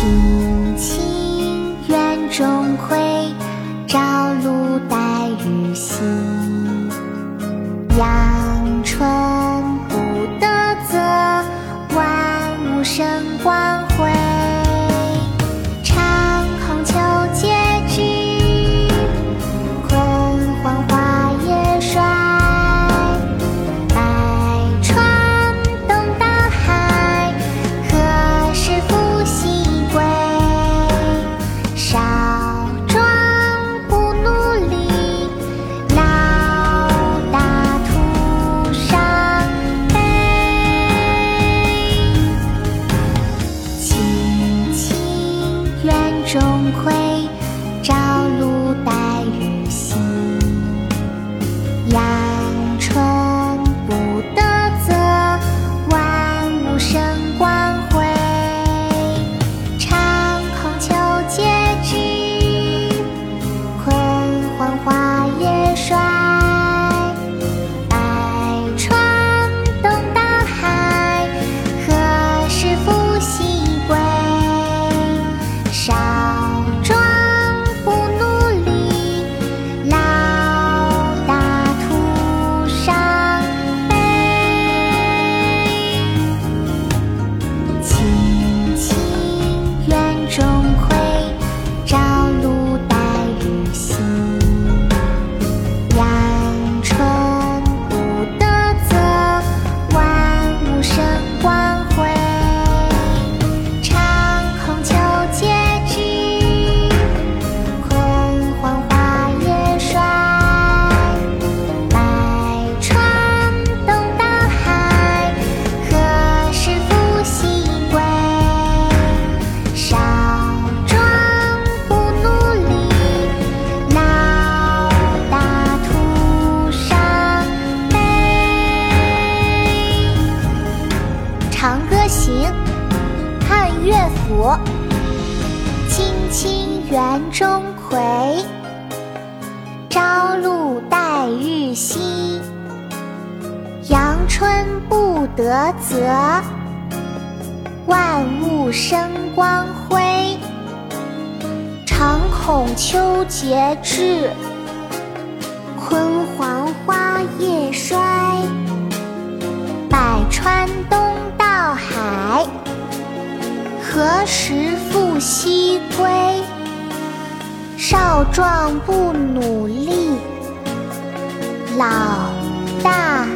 青青园中葵朝露待日晞阳春布德泽万物生光国。青青园中葵朝露待日晞。阳春布德泽万物生光辉。常恐秋节至何时复西归？少壮不努力老大